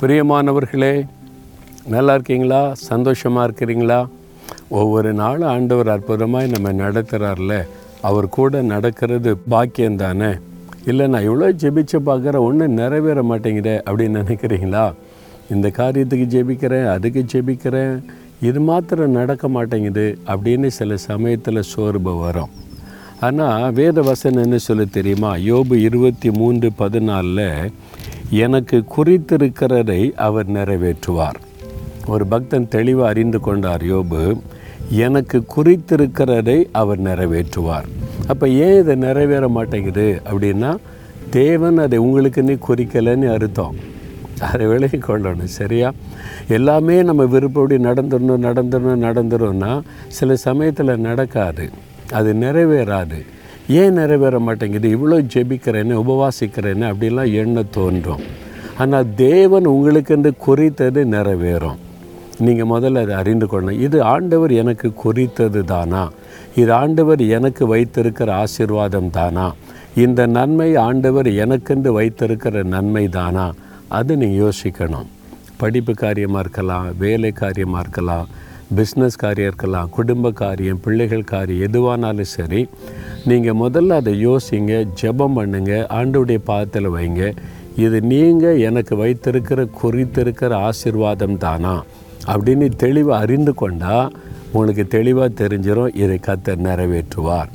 பிரியமானவர்களே நல்லா இருக்கீங்களா? சந்தோஷமாக இருக்கிறீங்களா? ஒவ்வொரு நாளும் ஆண்டவர் அற்புதமாக நம்ம நடத்துகிறார்ல அவர் கூட நடக்கிறது பாக்கியம் தானே? இல்லை நான் இவ்வளோ ஜெபிச்சு பார்க்குற ஒன்றும் நிறைவேற மாட்டேங்கிற அப்படின்னு நினைக்கிறீங்களா? இந்த காரியத்துக்கு ஜெபிக்கிறேன் அதுக்கு ஜெபிக்கிறேன் இது மாத்திரம் நடக்க மாட்டேங்குது அப்படின்னு சில சமயத்தில் சோர்வு வரும். ஆனால் வேத வசனம் என்ன சொல்ல தெரியுமா? யோபு இருபத்தி மூன்று பதினாலில் எனக்கு குறித்திருக்கிறதை அவர் நிறைவேற்றுவார். ஒரு பக்தன் தெளிவாக அறிந்து கொண்டார் யோபு. எனக்கு குறித்திருக்கிறதை அவர் நிறைவேற்றுவார். அப்போ ஏன் இதை நிறைவேற மாட்டேங்குது அப்படின்னா தேவன் அதை உங்களுக்குன்னு குறிக்கலைன்னு அர்த்தம். அதை விலகி கொள்ளணும் சரியா? எல்லாமே நம்ம விருப்பப்படி நடந்துடணும் நடந்துடணும் நடந்துடும்னா சில சமயத்தில் நடக்காது. அது நிறைவேறாது. ஏன் நிறைவேற மாட்டேங்குது? இவ்வளோ ஜெபிக்கிறேன்னு உபவாசிக்கிறேன்னு அப்படிலாம் எண்ண தோன்றும். ஆனால் தேவன் உங்களுக்கென்று குறித்தது நிறைவேறும். நீங்கள் முதல்ல அதை அறிந்து கொள்ளணும். இது ஆண்டவர் எனக்கு குறித்தது தானா? இது ஆண்டவர் எனக்கு வைத்திருக்கிற ஆசீர்வாதம் தானா? இந்த நன்மை ஆண்டவர் எனக்கென்று வைத்திருக்கிற நன்மை தானா? அது நீங்கள் யோசிக்கணும். படிப்பு காரியமாக இருக்கலாம் வேலை காரியமாக இருக்கலாம் பிஸ்னஸ் காரியம் இருக்கலாம் குடும்ப காரியம் பிள்ளைகள் காரியம் எதுவானாலும் சரி நீங்கள் முதல்ல அதை யோசிங்க ஜெபம் பண்ணுங்கள் ஆண்டுடைய பாதத்தில் வைங்க. இது நீங்கள் எனக்கு வைத்திருக்கிற குறித்திருக்கிற ஆசிர்வாதம் தானா? அப்படின்னு தெளிவாக அறிந்து கொண்டால் உங்களுக்கு தெளிவாக தெரிஞ்சிடும் இதை கத்தர் நிறைவேற்றுவார்.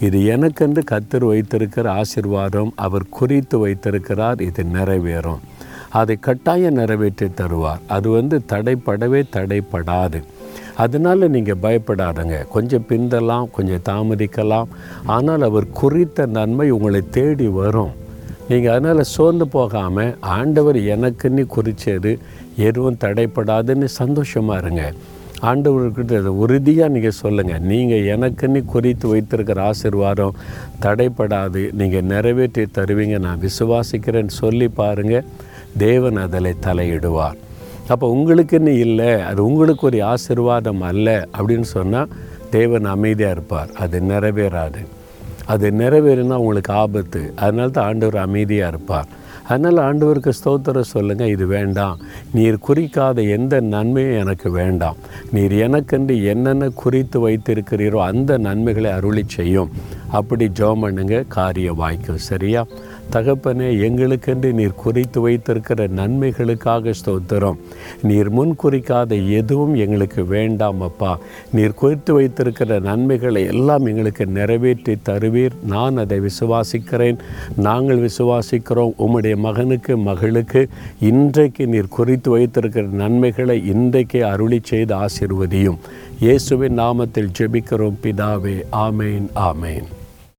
இது எனக்கென்று கத்தர் வைத்திருக்கிற ஆசீர்வாதம் அவர் குறித்து வைத்திருக்கிறார் இது நிறைவேறும். அதை கட்டாயம் நிறைவேற்றி தருவார். அது வந்து தடைப்படவே தடைப்படாது. அதனால் நீங்கள் பயப்படாதங்க. கொஞ்சம் பிந்தலாம் கொஞ்சம் தாமதிக்கலாம். ஆனால் அவர் குறித்த நன்மை உங்களை தேடி வரும். நீங்கள் அதனால் சோர்ந்து போகாமல் ஆண்டவர் எனக்குன்னு குறித்தது எதுவும் தடைப்படாதுன்னு சந்தோஷமாக இருங்க. ஆண்டவர்கிட்ட அதை உறுதியாக நீங்கள் சொல்லுங்கள் நீங்கள் எனக்குன்னு குறித்து வைத்திருக்கிற ஆசிர்வாதம் தடைப்படாது. நீங்கள் நிறைவேற்றி தருவீங்க. நான் விசுவாசிக்கிறேன்னு சொல்லி பாருங்கள் தேவன் அதில் தலையிடுவார். அப்போ உங்களுக்குன்னு இல்லை அது உங்களுக்கு ஒரு ஆசிர்வாதம் அல்ல அப்படின்னு சொன்னால் தேவன் அமைதியாக இருப்பார். அது நிறைவேறாது. அது நிறைவேறினா உங்களுக்கு ஆபத்து. அதனால தான் ஆண்டவர் அமைதியாக இருப்பார். அதனால் ஆண்டவருக்கு ஸ்தோத்திரம் சொல்லுங்கள் இது வேண்டாம். நீர் குறிக்காத எந்த நன்மையும் எனக்கு வேண்டாம். நீர் எனக்கென்று என்னென்ன குறித்து வைத்திருக்கிறீரோ அந்த நன்மைகளை அருளி செய்யும். அப்படி ஜோம் பண்ணுங்க காரியம் வாய்க்கும் சரியா? தகப்பனே எங்களுக்கென்று நீர் குறித்து வைத்திருக்கிற நன்மைகளுக்காக ஸ்தோத்திரம். நீர் முன் குறிக்காத எதுவும் எங்களுக்கு வேண்டாம் அப்பா. நீர் குறித்து வைத்திருக்கிற நன்மைகளை எல்லாம் எங்களுக்கு நிறைவேற்றி தருவீர். நான் அதை விசுவாசிக்கிறேன். நாங்கள் விசுவாசிக்கிறோம். உம்முடைய மகனுக்கு மகளுக்கு இன்றைக்கு நீர் குறித்து வைத்திருக்கிற நன்மைகளை இன்றைக்கு அருளி செய்து ஆசிர்வதியும். இயேசுவின் நாமத்தில் ஜெபிக்கிறோம். பிதாவே ஆமேன் ஆமேன்.